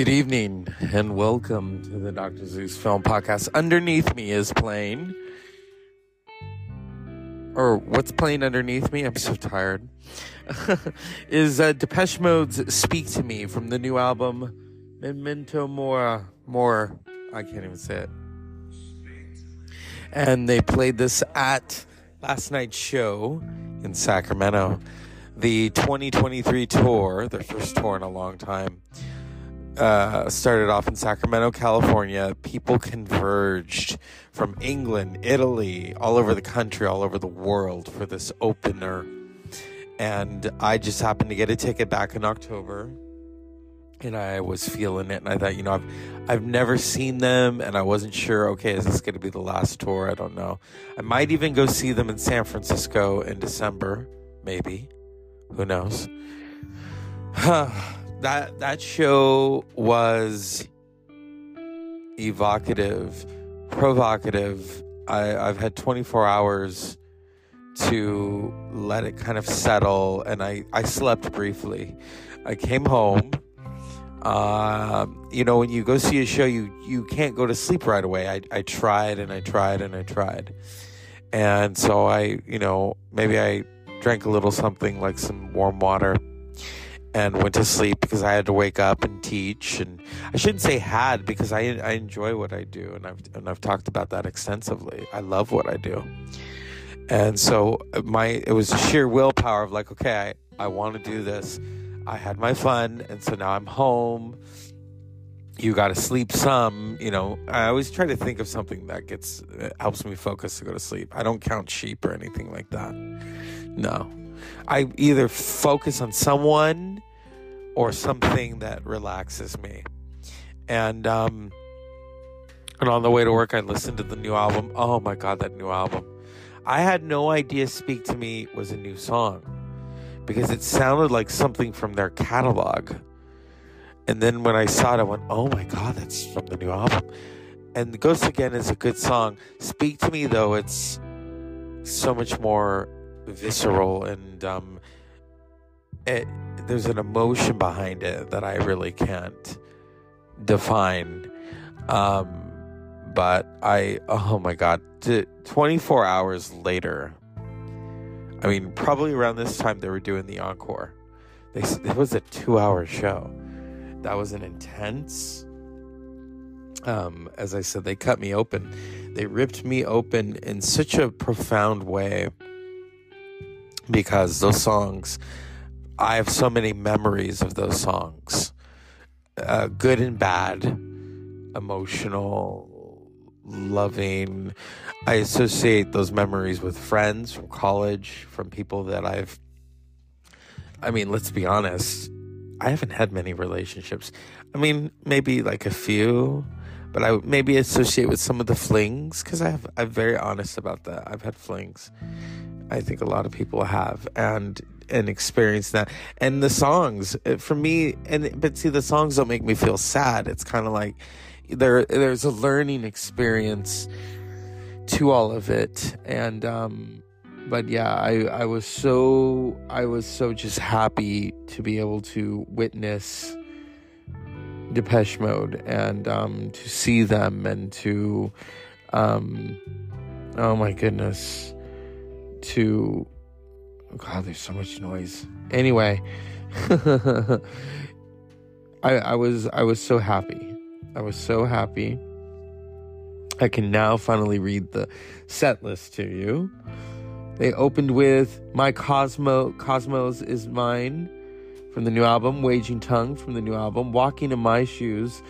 Good evening and welcome to the Dr. Zeus Film Podcast. Underneath me is playing, or what's playing underneath me? I'm so tired. is uh, Depeche Mode's "Speak to Me" from the new album Memento Mora. More, I can't even say it. And they played this at last night's show in Sacramento. The 2023 tour, their first tour in a long time uh, started off in Sacramento, California. People converged from England, Italy, all over the country, all over the world for this opener. And I just happened to get a ticket back in October. And I was feeling it, and I thought, you know, I've I've never seen them, and I wasn't sure. Okay, is this going to be the last tour? I don't know. I might even go see them in San Francisco in December, maybe. Who knows? that that show was evocative, provocative. I, I've had 24 hours to let it kind of settle, and I, I slept briefly. I came home. Uh, you know, when you go see a show, you you can't go to sleep right away. I I tried and I tried and I tried, and so I you know maybe I drank a little something like some warm water and went to sleep because I had to wake up and teach. And I shouldn't say had because I I enjoy what I do, and I've and I've talked about that extensively. I love what I do, and so my it was sheer willpower of like, okay, I I want to do this. I had my fun, and so now I'm home. You got to sleep some, you know. I always try to think of something that gets helps me focus to go to sleep. I don't count sheep or anything like that. No, I either focus on someone or something that relaxes me. And um, and on the way to work, I listened to the new album. Oh my god, that new album! I had no idea "Speak to Me" was a new song because it sounded like something from their catalog. And then when I saw it, I went, "Oh my god, that's from the new album." And "Ghost Again" is a good song. "Speak to Me," though, it's so much more visceral and um, it, there's an emotion behind it that I really can't define. Um, but I, oh my God, 24 hours later, I mean, probably around this time they were doing the encore. They, it was a two hour show. That was an intense, um, as I said, they cut me open. They ripped me open in such a profound way because those songs, I have so many memories of those songs, uh, good and bad, emotional, loving. I associate those memories with friends from college, from people that I've. I mean, let's be honest. I haven't had many relationships. I mean, maybe like a few, but I maybe associate with some of the flings because I have. I'm very honest about that. I've had flings, I think a lot of people have, and and experience that. And the songs, uh, for me, and but see, the songs don't make me feel sad. It's kind of like there there's a learning experience to all of it, and um, but yeah, I I was so I was so just happy to be able to witness. Depeche Mode and um, to see them and to, um, oh my goodness, to God, there's so much noise. Anyway, I I was I was so happy. I was so happy. I can now finally read the set list to you. They opened with My Cosmo Cosmos is Mine from the new album, Wagging Tongue from the new album, Walking in My Shoes,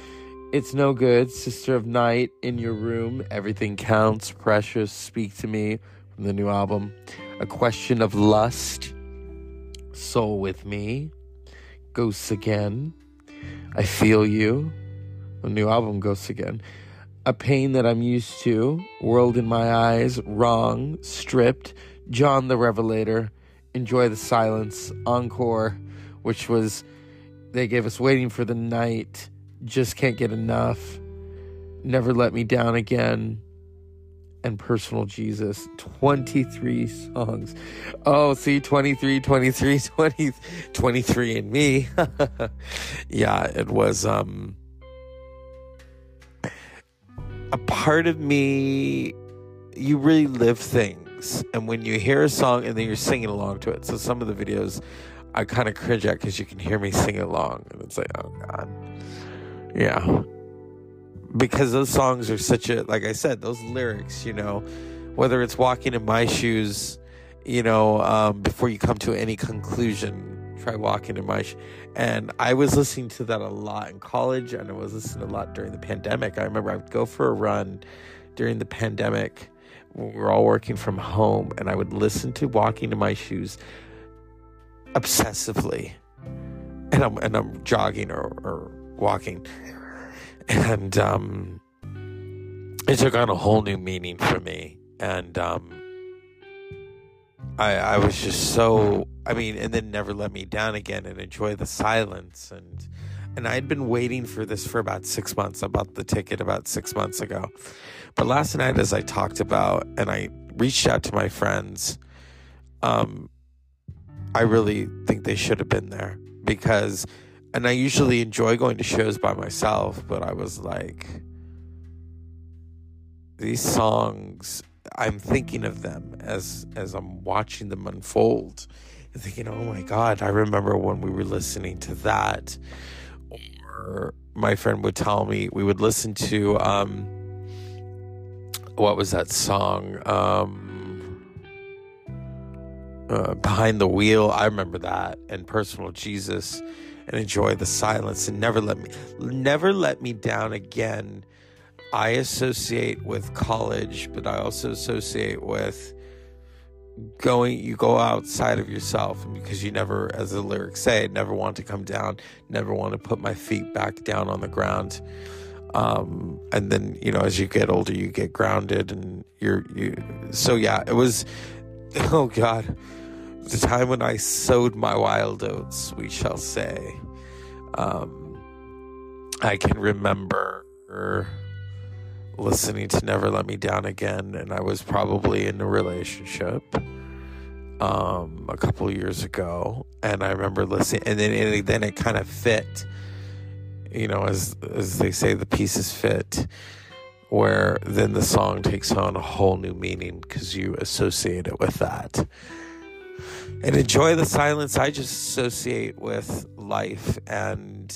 It's No Good, Sister of Night, In Your Room, Everything Counts, Precious, Speak to Me, from the new album. A Question of Lust, Soul with Me, Ghosts Again, I Feel You, A new album Ghosts Again. A Pain That I'm Used to, World in My Eyes, Wrong, Stripped, John the Revelator, Enjoy the Silence, Encore, which was, they gave us Waiting for the Night, Just Can't Get Enough, Never Let Me Down Again, and personal Jesus. 23 songs. Oh, see, 23, 23, 20, 23 and me. yeah, it was um a part of me you really live things. And when you hear a song and then you're singing along to it. So some of the videos I kind of cringe at because you can hear me sing along. And it's like, oh God. Yeah. Because those songs are such a, like I said, those lyrics, you know, whether it's walking in my shoes, you know, um, before you come to any conclusion, try walking in my shoes. And I was listening to that a lot in college, and I was listening a lot during the pandemic. I remember I would go for a run during the pandemic we were all working from home, and I would listen to Walking in My Shoes obsessively. And I'm and I'm jogging or, or walking. And um it took on a whole new meaning for me. And um I I was just so I mean, and then never let me down again and enjoy the silence and and I'd been waiting for this for about six months. I bought the ticket about six months ago. But last night as I talked about and I reached out to my friends, um, I really think they should have been there because and I usually enjoy going to shows by myself, but I was like these songs I'm thinking of them as as I'm watching them unfold and thinking, "Oh my god, I remember when we were listening to that." Or my friend would tell me we would listen to um what was that song? Um uh, behind the wheel. I remember that and personal Jesus and enjoy the silence and never let me never let me down again. I associate with college, but I also associate with going you go outside of yourself because you never as the lyrics say never want to come down never want to put my feet back down on the ground um, and then you know as you get older you get grounded and you're you so yeah it was oh god the time when I sowed my wild oats, we shall say. Um, I can remember listening to Never Let Me Down Again, and I was probably in a relationship um, a couple years ago, and I remember listening, and then and then it kind of fit, you know, as as they say, the pieces fit, where then the song takes on a whole new meaning because you associate it with that and enjoy the silence I just associate with life. And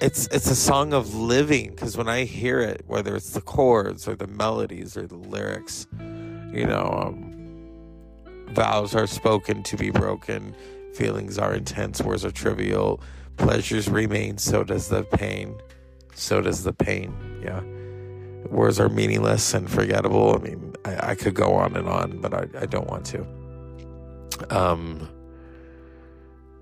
it's it's a song of living because when I hear it whether it's the chords or the melodies or the lyrics you know um, vows are spoken to be broken feelings are intense words are trivial pleasures remain so does the pain so does the pain yeah. Words are meaningless and forgettable. I mean I, I could go on and on but I, I don't want to um,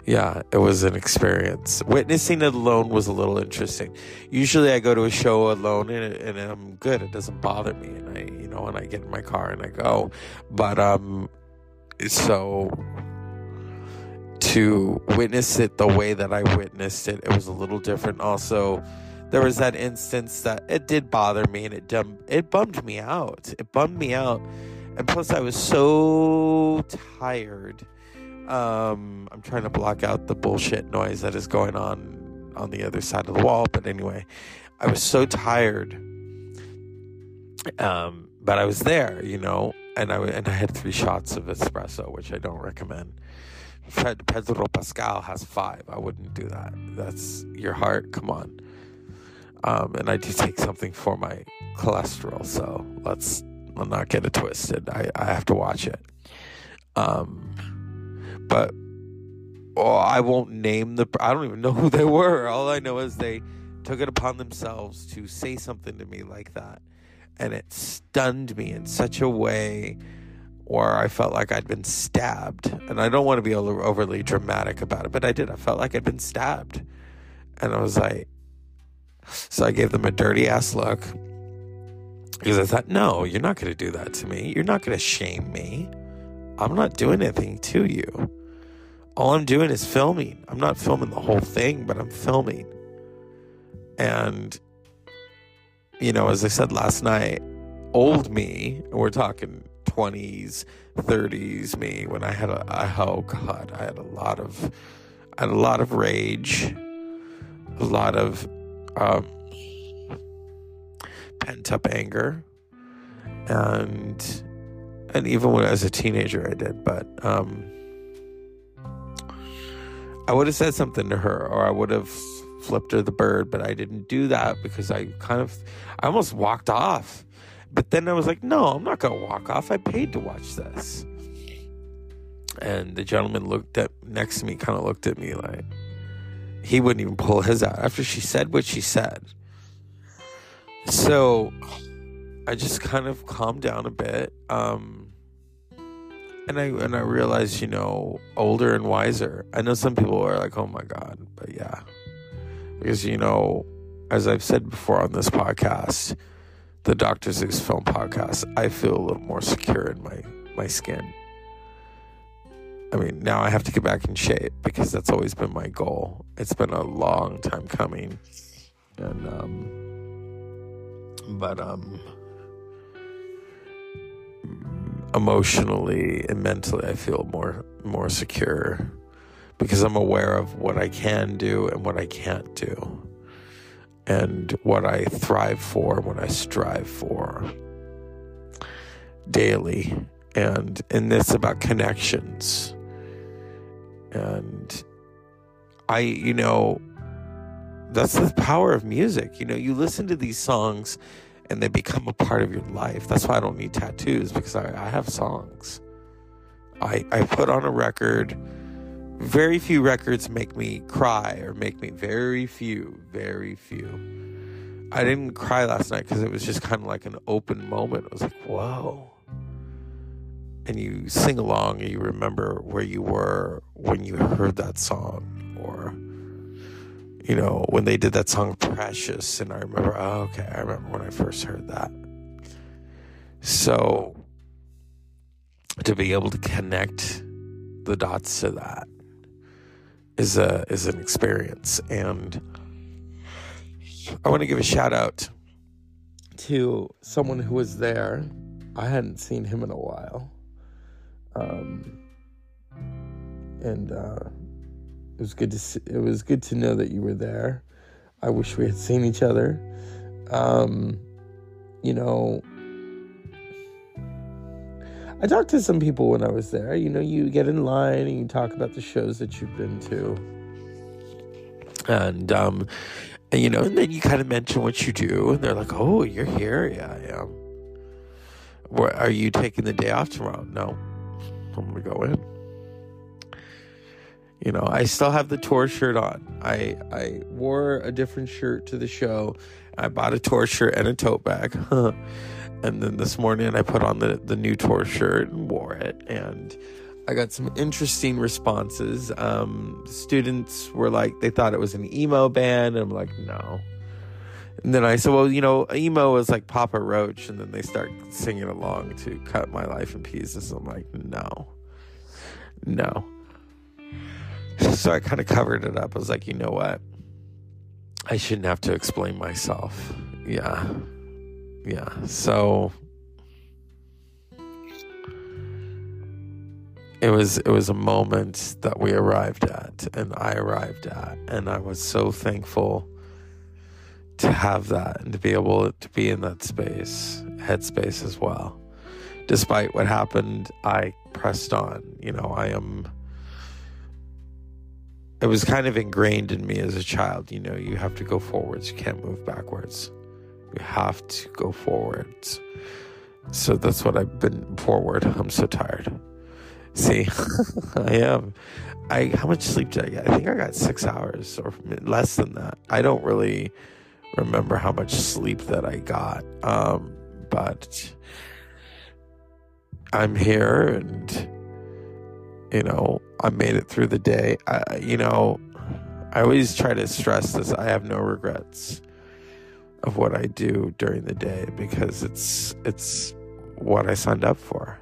yeah, it was an experience. Witnessing it alone was a little interesting. Usually, I go to a show alone and, and I'm good. It doesn't bother me, and I, you know, and I get in my car and I go. But um, so to witness it the way that I witnessed it, it was a little different. Also, there was that instance that it did bother me, and it dumb, it bummed me out. It bummed me out and plus I was so tired. Um, I'm trying to block out the bullshit noise that is going on on the other side of the wall. But anyway, I was so tired. Um, but I was there, you know, and I and I had three shots of espresso, which I don't recommend. Pedro Pascal has five. I wouldn't do that. That's your heart. Come on. Um, and I do take something for my cholesterol, so let's I'll not get it twisted. I, I have to watch it. Um, but oh, I won't name the. I don't even know who they were. All I know is they took it upon themselves to say something to me like that, and it stunned me in such a way where I felt like I'd been stabbed. And I don't want to be overly dramatic about it, but I did. I felt like I'd been stabbed, and I was like, so I gave them a dirty ass look because I thought, no, you're not going to do that to me. You're not going to shame me. I'm not doing anything to you. All I'm doing is filming. I'm not filming the whole thing, but I'm filming. And, you know, as I said last night, old me, we're talking 20s, 30s me, when I had a, oh God, I had a lot of, I had a lot of rage, a lot of, um, pent up anger, and and even when as a teenager I did, but um, I would have said something to her, or I would have flipped her the bird, but I didn't do that because I kind of I almost walked off. But then I was like, no, I'm not gonna walk off. I paid to watch this. And the gentleman looked at next to me, kind of looked at me like he wouldn't even pull his out after she said what she said. So I just kind of calmed down a bit. Um, and I and I realized, you know, older and wiser. I know some people are like, "Oh my god," but yeah, because you know, as I've said before on this podcast, the Doctor Zeus Film Podcast, I feel a little more secure in my my skin. I mean, now I have to get back in shape because that's always been my goal. It's been a long time coming, and um, but um emotionally and mentally I feel more more secure because I'm aware of what I can do and what I can't do and what I thrive for, what I strive for daily. And in this about connections. And I, you know, that's the power of music. You know, you listen to these songs and they become a part of your life. That's why I don't need tattoos because I, I have songs. I, I put on a record. Very few records make me cry or make me very few, very few. I didn't cry last night because it was just kind of like an open moment. I was like, whoa. And you sing along and you remember where you were when you heard that song or you know, when they did that song Precious. And I remember, oh, okay, I remember when I first heard that. So to be able to connect the dots to that is a is an experience and I want to give a shout out to someone who was there. I hadn't seen him in a while. Um, and uh, it was good to see, it was good to know that you were there. I wish we had seen each other. Um, you know, I talked to some people when I was there. You know, you get in line and you talk about the shows that you've been to. And um and, you know, and then you kind of mention what you do and they're like, "Oh, you're here." Yeah, I am. Where, are you taking the day off tomorrow? No. I'm going to go in. You know, I still have the tour shirt on. I I wore a different shirt to the show. I bought a tour shirt and a tote bag. and then this morning I put on the the new tour shirt and wore it and I got some interesting responses. Um, students were like, they thought it was an emo band. And I'm like, no. And then I said, well, you know, emo is like Papa Roach. And then they start singing along to Cut My Life in Pieces. I'm like, no, no. So I kind of covered it up. I was like, you know what? I shouldn't have to explain myself. Yeah. Yeah. So it was it was a moment that we arrived at and I arrived at and I was so thankful to have that and to be able to be in that space, headspace as well. Despite what happened, I pressed on. You know, I am it was kind of ingrained in me as a child. You know, you have to go forwards, you can't move backwards. You have to go forwards. So that's what I've been forward. I'm so tired. See, I am. I how much sleep did I get? I think I got six hours or less than that. I don't really remember how much sleep that I got. Um, but I'm here and you know, I made it through the day. I, you know, I always try to stress this. I have no regrets of what I do during the day because it's it's what I signed up for,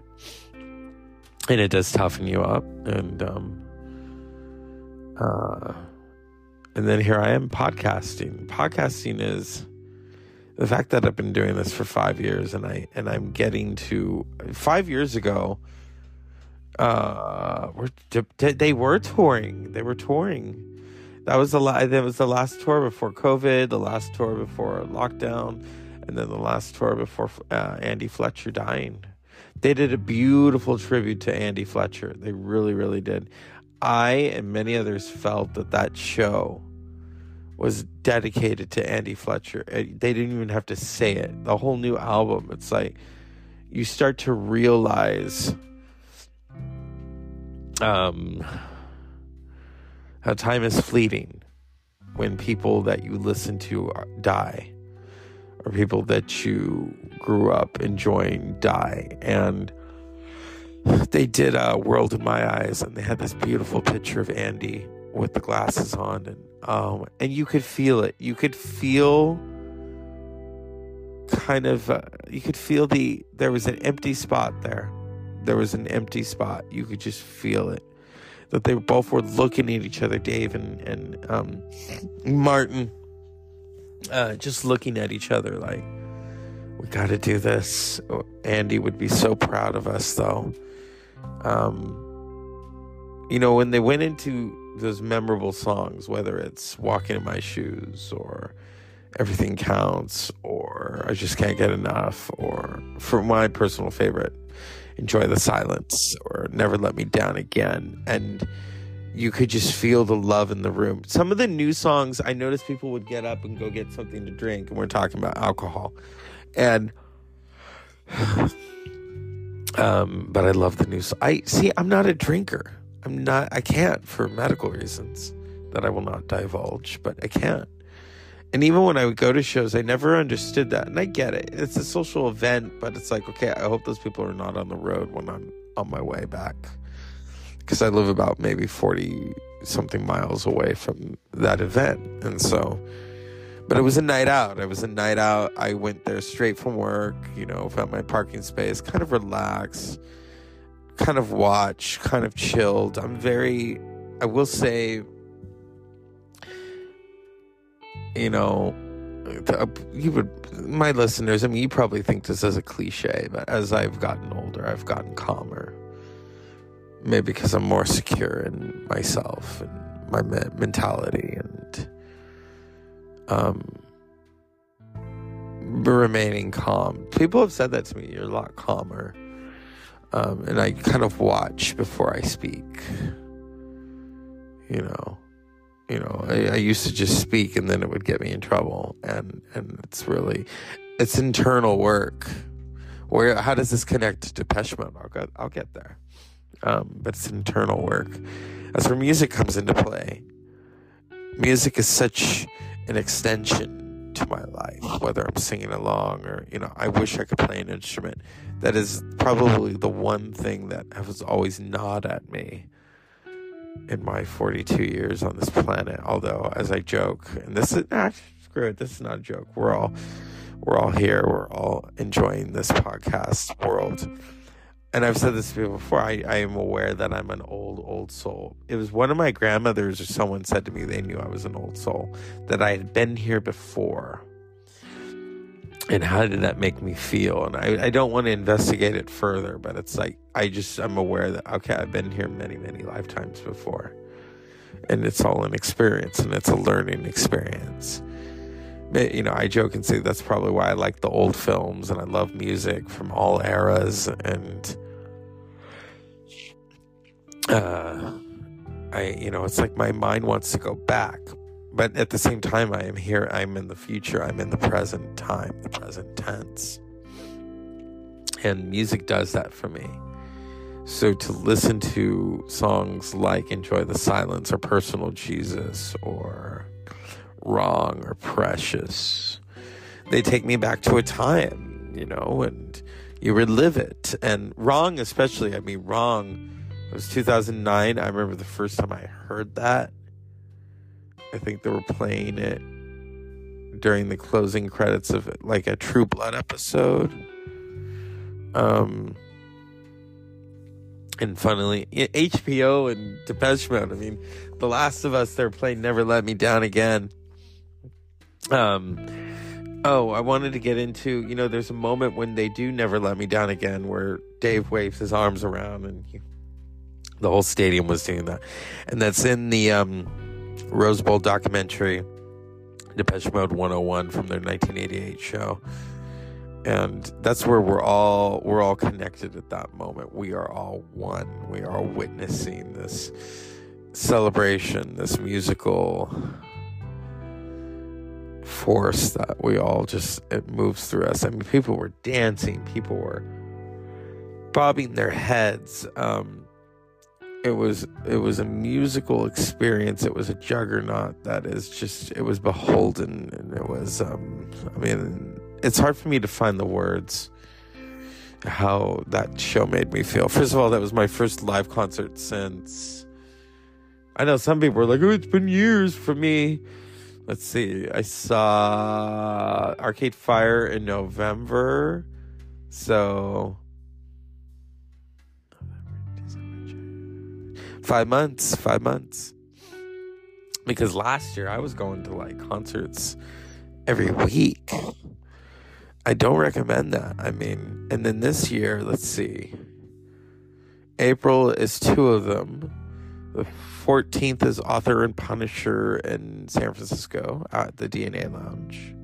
and it does toughen you up. And um, uh, and then here I am podcasting. Podcasting is the fact that I've been doing this for five years, and I and I'm getting to five years ago uh were they were touring they were touring that was the la- that was the last tour before covid the last tour before lockdown and then the last tour before uh, Andy Fletcher dying. They did a beautiful tribute to Andy Fletcher. They really, really did. I and many others felt that that show was dedicated to Andy Fletcher. They didn't even have to say it. The whole new album, it's like you start to realize um, how time is fleeting when people that you listen to die or people that you grew up enjoying die. And they did a World in My Eyes, and they had this beautiful picture of Andy with the glasses on, and um, and you could feel it. You could feel kind of uh, you could feel the there was an empty spot there. There was an empty spot. You could just feel it. That they both were looking at each other, Dave and and um, Martin, uh, just looking at each other like we got to do this. Andy would be so proud of us, though. Um, you know, when they went into those memorable songs, whether it's Walking in My Shoes or Everything Counts or I Just Can't Get Enough or, for my personal favorite, Enjoy the Silence or Never Let Me Down Again. And you could just feel the love in the room. Some of the new songs, I noticed people would get up and go get something to drink, and we're talking about alcohol. And um, but I love the new. I see. I'm not a drinker. I'm not. I can't for medical reasons that I will not divulge. But I can't. And even when I would go to shows, I never understood that. And I get it. It's a social event, but it's like, okay, I hope those people are not on the road when I'm on my way back. Because I live about maybe 40 something miles away from that event. And so but it was a night out. It was a night out. I went there straight from work, you know, found my parking space, kind of relaxed, kind of watch, kind of chilled. I'm very, I will say, you know, you would, my listeners, I mean, you probably think this is a cliche, but as I've gotten older, I've gotten calmer. Maybe because I'm more secure in myself and my mentality and um, remaining calm. People have said that to me. You're a lot calmer. Um, and I kind of watch before I speak. You know, you know, I, I, used to just speak and then it would get me in trouble. And, and it's really, it's internal work. Where, how does this connect to Depeche Mode? I'll get, I'll get there. Um, but it's internal work. As where music comes into play, music is such an extension to my life, whether I'm singing along or, you know, I wish I could play an instrument. That is probably the one thing that has always gnawed at me in my 42 years on this planet. Although, as I joke, and this is, ah, screw it, this is not a joke. We're all, we're all here. We're all enjoying this podcast world and I've said this before, I, I am aware that I'm an old, old soul. It was one of my grandmothers or someone said to me they knew I was an old soul, that I had been here before. And how did that make me feel? And I, I don't want to investigate it further, but it's like, I just, I'm aware that, okay, I've been here many, many lifetimes before. And it's all an experience and it's a learning experience you know, I joke and say that's probably why I like the old films and I love music from all eras and uh, I, you know, it's like my mind wants to go back, but at the same time, I am here. I'm in the future. I'm in the present time, the present tense, and music does that for me. So to listen to songs like "Enjoy the Silence" or "Personal Jesus" or "Wrong" or "Precious," they take me back to a time, you know, and you relive it. And "Wrong," especially. I mean, "Wrong." It was 2009. I remember the first time I heard that. I think they were playing it during the closing credits of like a True Blood episode. Um, and finally, HBO and Depeche Mode. I mean, The Last of Us. They're playing "Never Let Me Down Again." Um, oh, I wanted to get into. You know, there's a moment when they do "Never Let Me Down Again," where Dave waves his arms around and he the whole stadium was doing that. And that's in the um, Rose Bowl documentary, Depeche Mode 101 from their 1988 show. and that's where we're all we're all connected at that moment. We are all one. We are witnessing this celebration this musical force that we all just it moves through us. I mean people were dancing. People were bobbing their heads. Um, it was it was a musical experience it was a juggernaut that is just it was beholden and it was um, i mean it's hard for me to find the words how that show made me feel. First of all, that was my first live concert since. I know some people were like, "Oh, it's been years for me." Let's see. I saw Arcade Fire in November, so five months. Five months. Because last year I was going to like concerts every week. I don't recommend that. I mean, and then this year, let's see. April is two of them. The 14th is Author and Punisher in San Francisco at the DNA Lounge.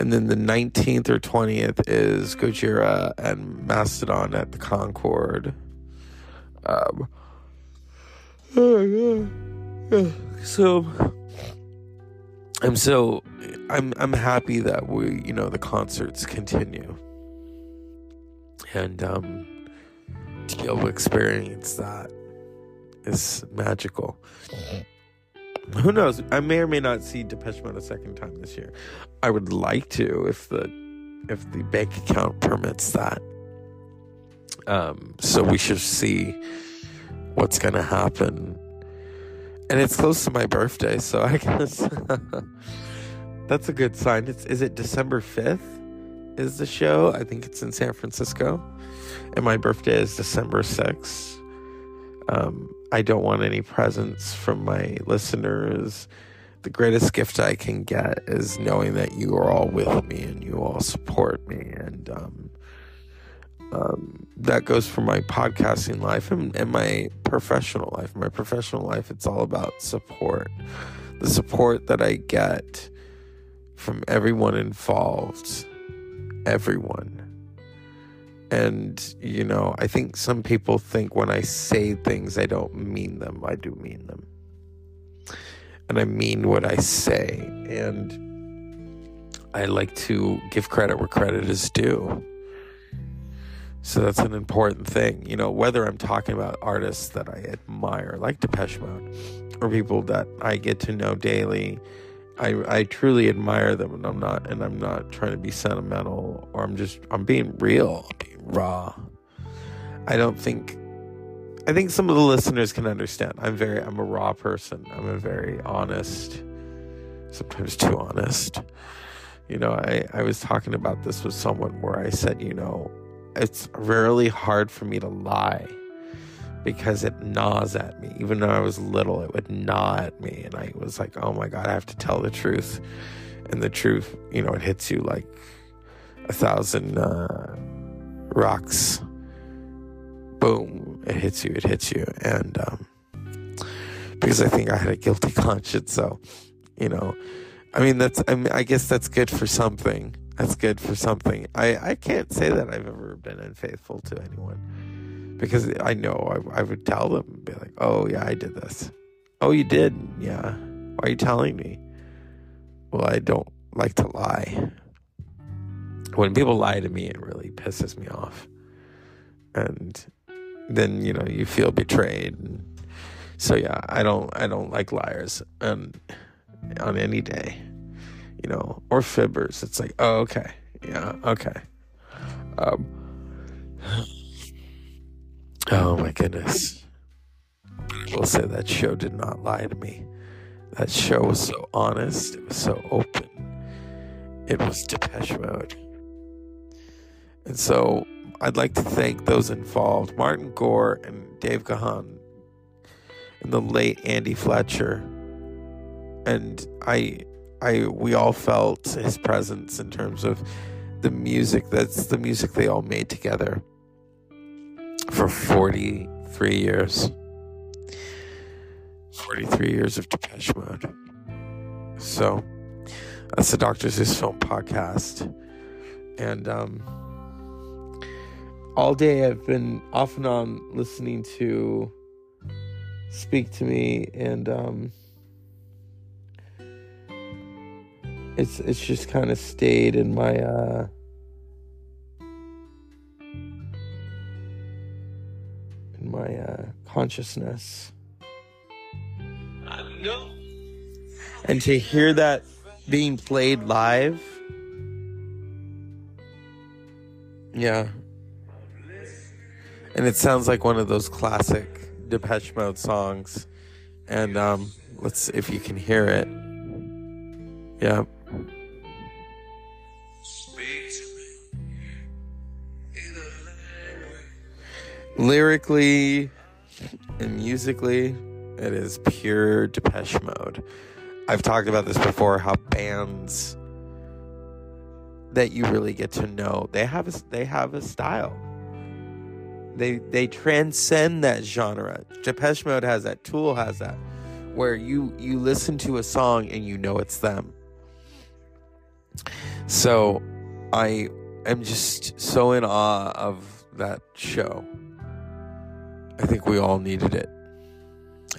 And then the 19th or 20th is Gojira and Mastodon at the Concord. Um, so I'm so I'm I'm happy that we you know the concerts continue and um to be able to experience that is magical. Who knows? I may or may not see Depeche Mode a second time this year. I would like to if the if the bank account permits that. Um, so we should see what's going to happen and it's close to my birthday, so I guess that's a good sign. It's is it December fifth? Is the show? I think it's in San Francisco, and my birthday is December sixth. Um, I don't want any presents from my listeners. The greatest gift I can get is knowing that you are all with me and you all support me, and um, um, that goes for my podcasting life and, and my professional life. My professional life, it's all about support. The support that I get from everyone involved, everyone. And, you know, I think some people think when I say things, I don't mean them. I do mean them. And I mean what I say. And I like to give credit where credit is due. So that's an important thing. You know, whether I'm talking about artists that I admire, like Depeche Mode, or people that I get to know daily, I, I truly admire them and I'm not and I'm not trying to be sentimental or I'm just I'm being real, I'm being raw. I don't think I think some of the listeners can understand. I'm very I'm a raw person. I'm a very honest, sometimes too honest. You know, I, I was talking about this with someone where I said, you know, it's really hard for me to lie because it gnaws at me. Even though I was little, it would gnaw at me. And I was like, oh my God, I have to tell the truth. And the truth, you know, it hits you like a thousand uh, rocks. Boom, it hits you, it hits you. And um, because I think I had a guilty conscience. So, you know, I mean, that's, I, mean, I guess that's good for something that's good for something. I, I can't say that I've ever been unfaithful to anyone because I know I, I would tell them, be like, oh, yeah, I did this. Oh, you did? Yeah. Why are you telling me? Well, I don't like to lie. When people lie to me, it really pisses me off. And then, you know, you feel betrayed. And so yeah, I don't I don't like liars and on any day you know, or fibbers. It's like, oh, okay, yeah, okay. Um, oh my goodness. I will say that show did not lie to me. That show was so honest. It was so open. It was Depeche Mode. And so I'd like to thank those involved Martin Gore and Dave Gahan and the late Andy Fletcher. And I I we all felt his presence in terms of the music. That's the music they all made together for 43 years. 43 years of Depeche Mode. So that's the Doctor Zeus Film Podcast. And um, all day I've been off and on listening to Speak to Me, and um, it's it's just kind of stayed in my uh, in my uh, consciousness. And to hear that being played live, yeah. And it sounds like one of those classic Depeche Mode songs. And um, let's see if you can hear it. Yeah. Lyrically and musically, it is pure Depeche Mode. I've talked about this before how bands that you really get to know, they have a, they have a style. They they transcend that genre. Depeche Mode has that, Tool has that where you you listen to a song and you know it's them. So I am just so in awe of that show. I think we all needed it.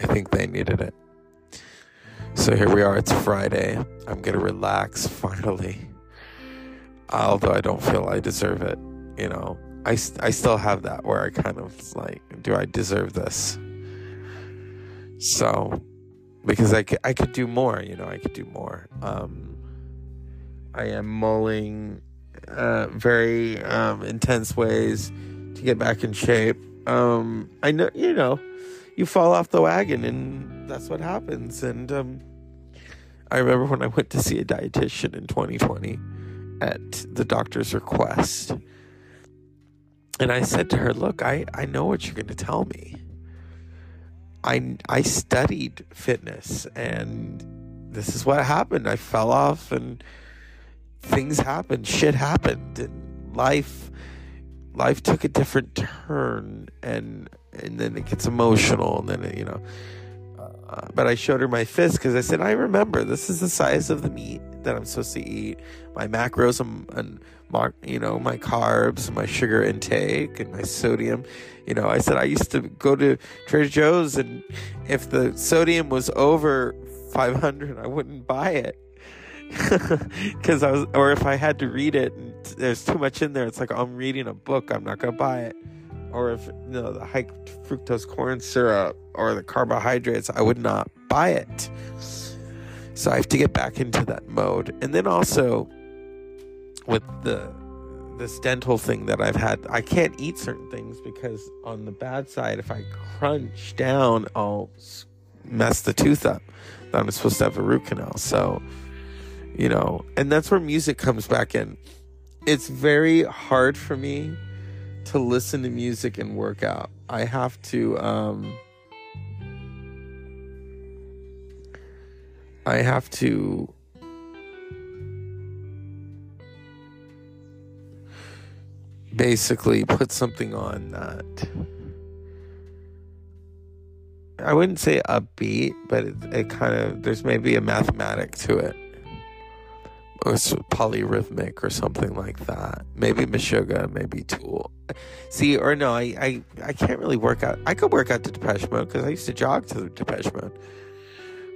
I think they needed it. So here we are. It's Friday. I'm going to relax finally. Although I don't feel I deserve it. You know, I, I still have that where I kind of like, do I deserve this? So, because I could, I could do more, you know, I could do more. Um, I am mulling uh, very um, intense ways to get back in shape. Um, I know, you know, you fall off the wagon and that's what happens. And um, I remember when I went to see a dietitian in 2020 at the doctor's request. And I said to her, Look, I, I know what you're going to tell me. I, I studied fitness and this is what happened. I fell off and things happened, shit happened, and life life took a different turn and and then it gets emotional and then it, you know uh, but I showed her my fist because I said I remember. This is the size of the meat that I'm supposed to eat. My macros and, and my, you know my carbs my sugar intake and my sodium. You know I said I used to go to Trader Joe's and if the sodium was over 500 I wouldn't buy it because I was, or if I had to read it and there's too much in there, it's like I'm reading a book, I'm not gonna buy it. Or if you know the high fructose corn syrup or the carbohydrates, I would not buy it. So I have to get back into that mode, and then also with the this dental thing that I've had, I can't eat certain things because on the bad side, if I crunch down, I'll mess the tooth up. That I'm supposed to have a root canal, so you know, and that's where music comes back in. It's very hard for me to listen to music and work out. I have to um I have to basically put something on that I wouldn't say upbeat, but it, it kind of there's maybe a mathematic to it it's polyrhythmic or something like that. Maybe Meshuggah, maybe Tool. See, or no, I, I, I can't really work out. I could work out to Depeche Mode because I used to jog to Depeche Mode.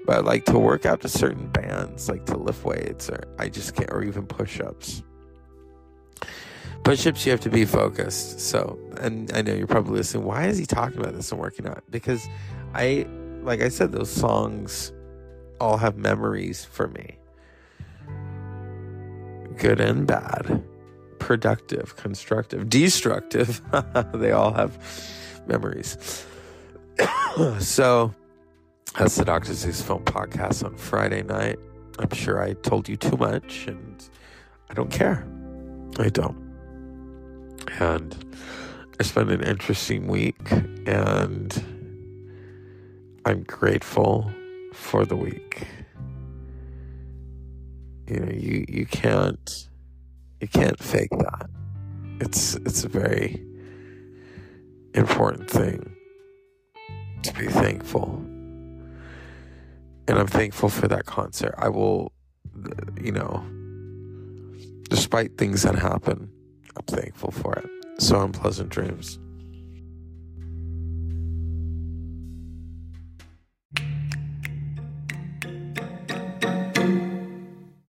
But I like to work out to certain bands, like to lift weights, or I just can't, or even push ups. Push ups, you have to be focused. So, and I know you're probably listening. Why is he talking about this and working out? Because I, like I said, those songs all have memories for me good and bad, productive, constructive, destructive. they all have memories. so, that's the Dr. Zeus Film Podcast on Friday night. I'm sure I told you too much, and I don't care. I don't. And it's been an interesting week, and I'm grateful for the week you know you you can't you can't fake that it's it's a very important thing to be thankful and i'm thankful for that concert i will you know despite things that happen, I'm thankful for it. So unpleasant dreams.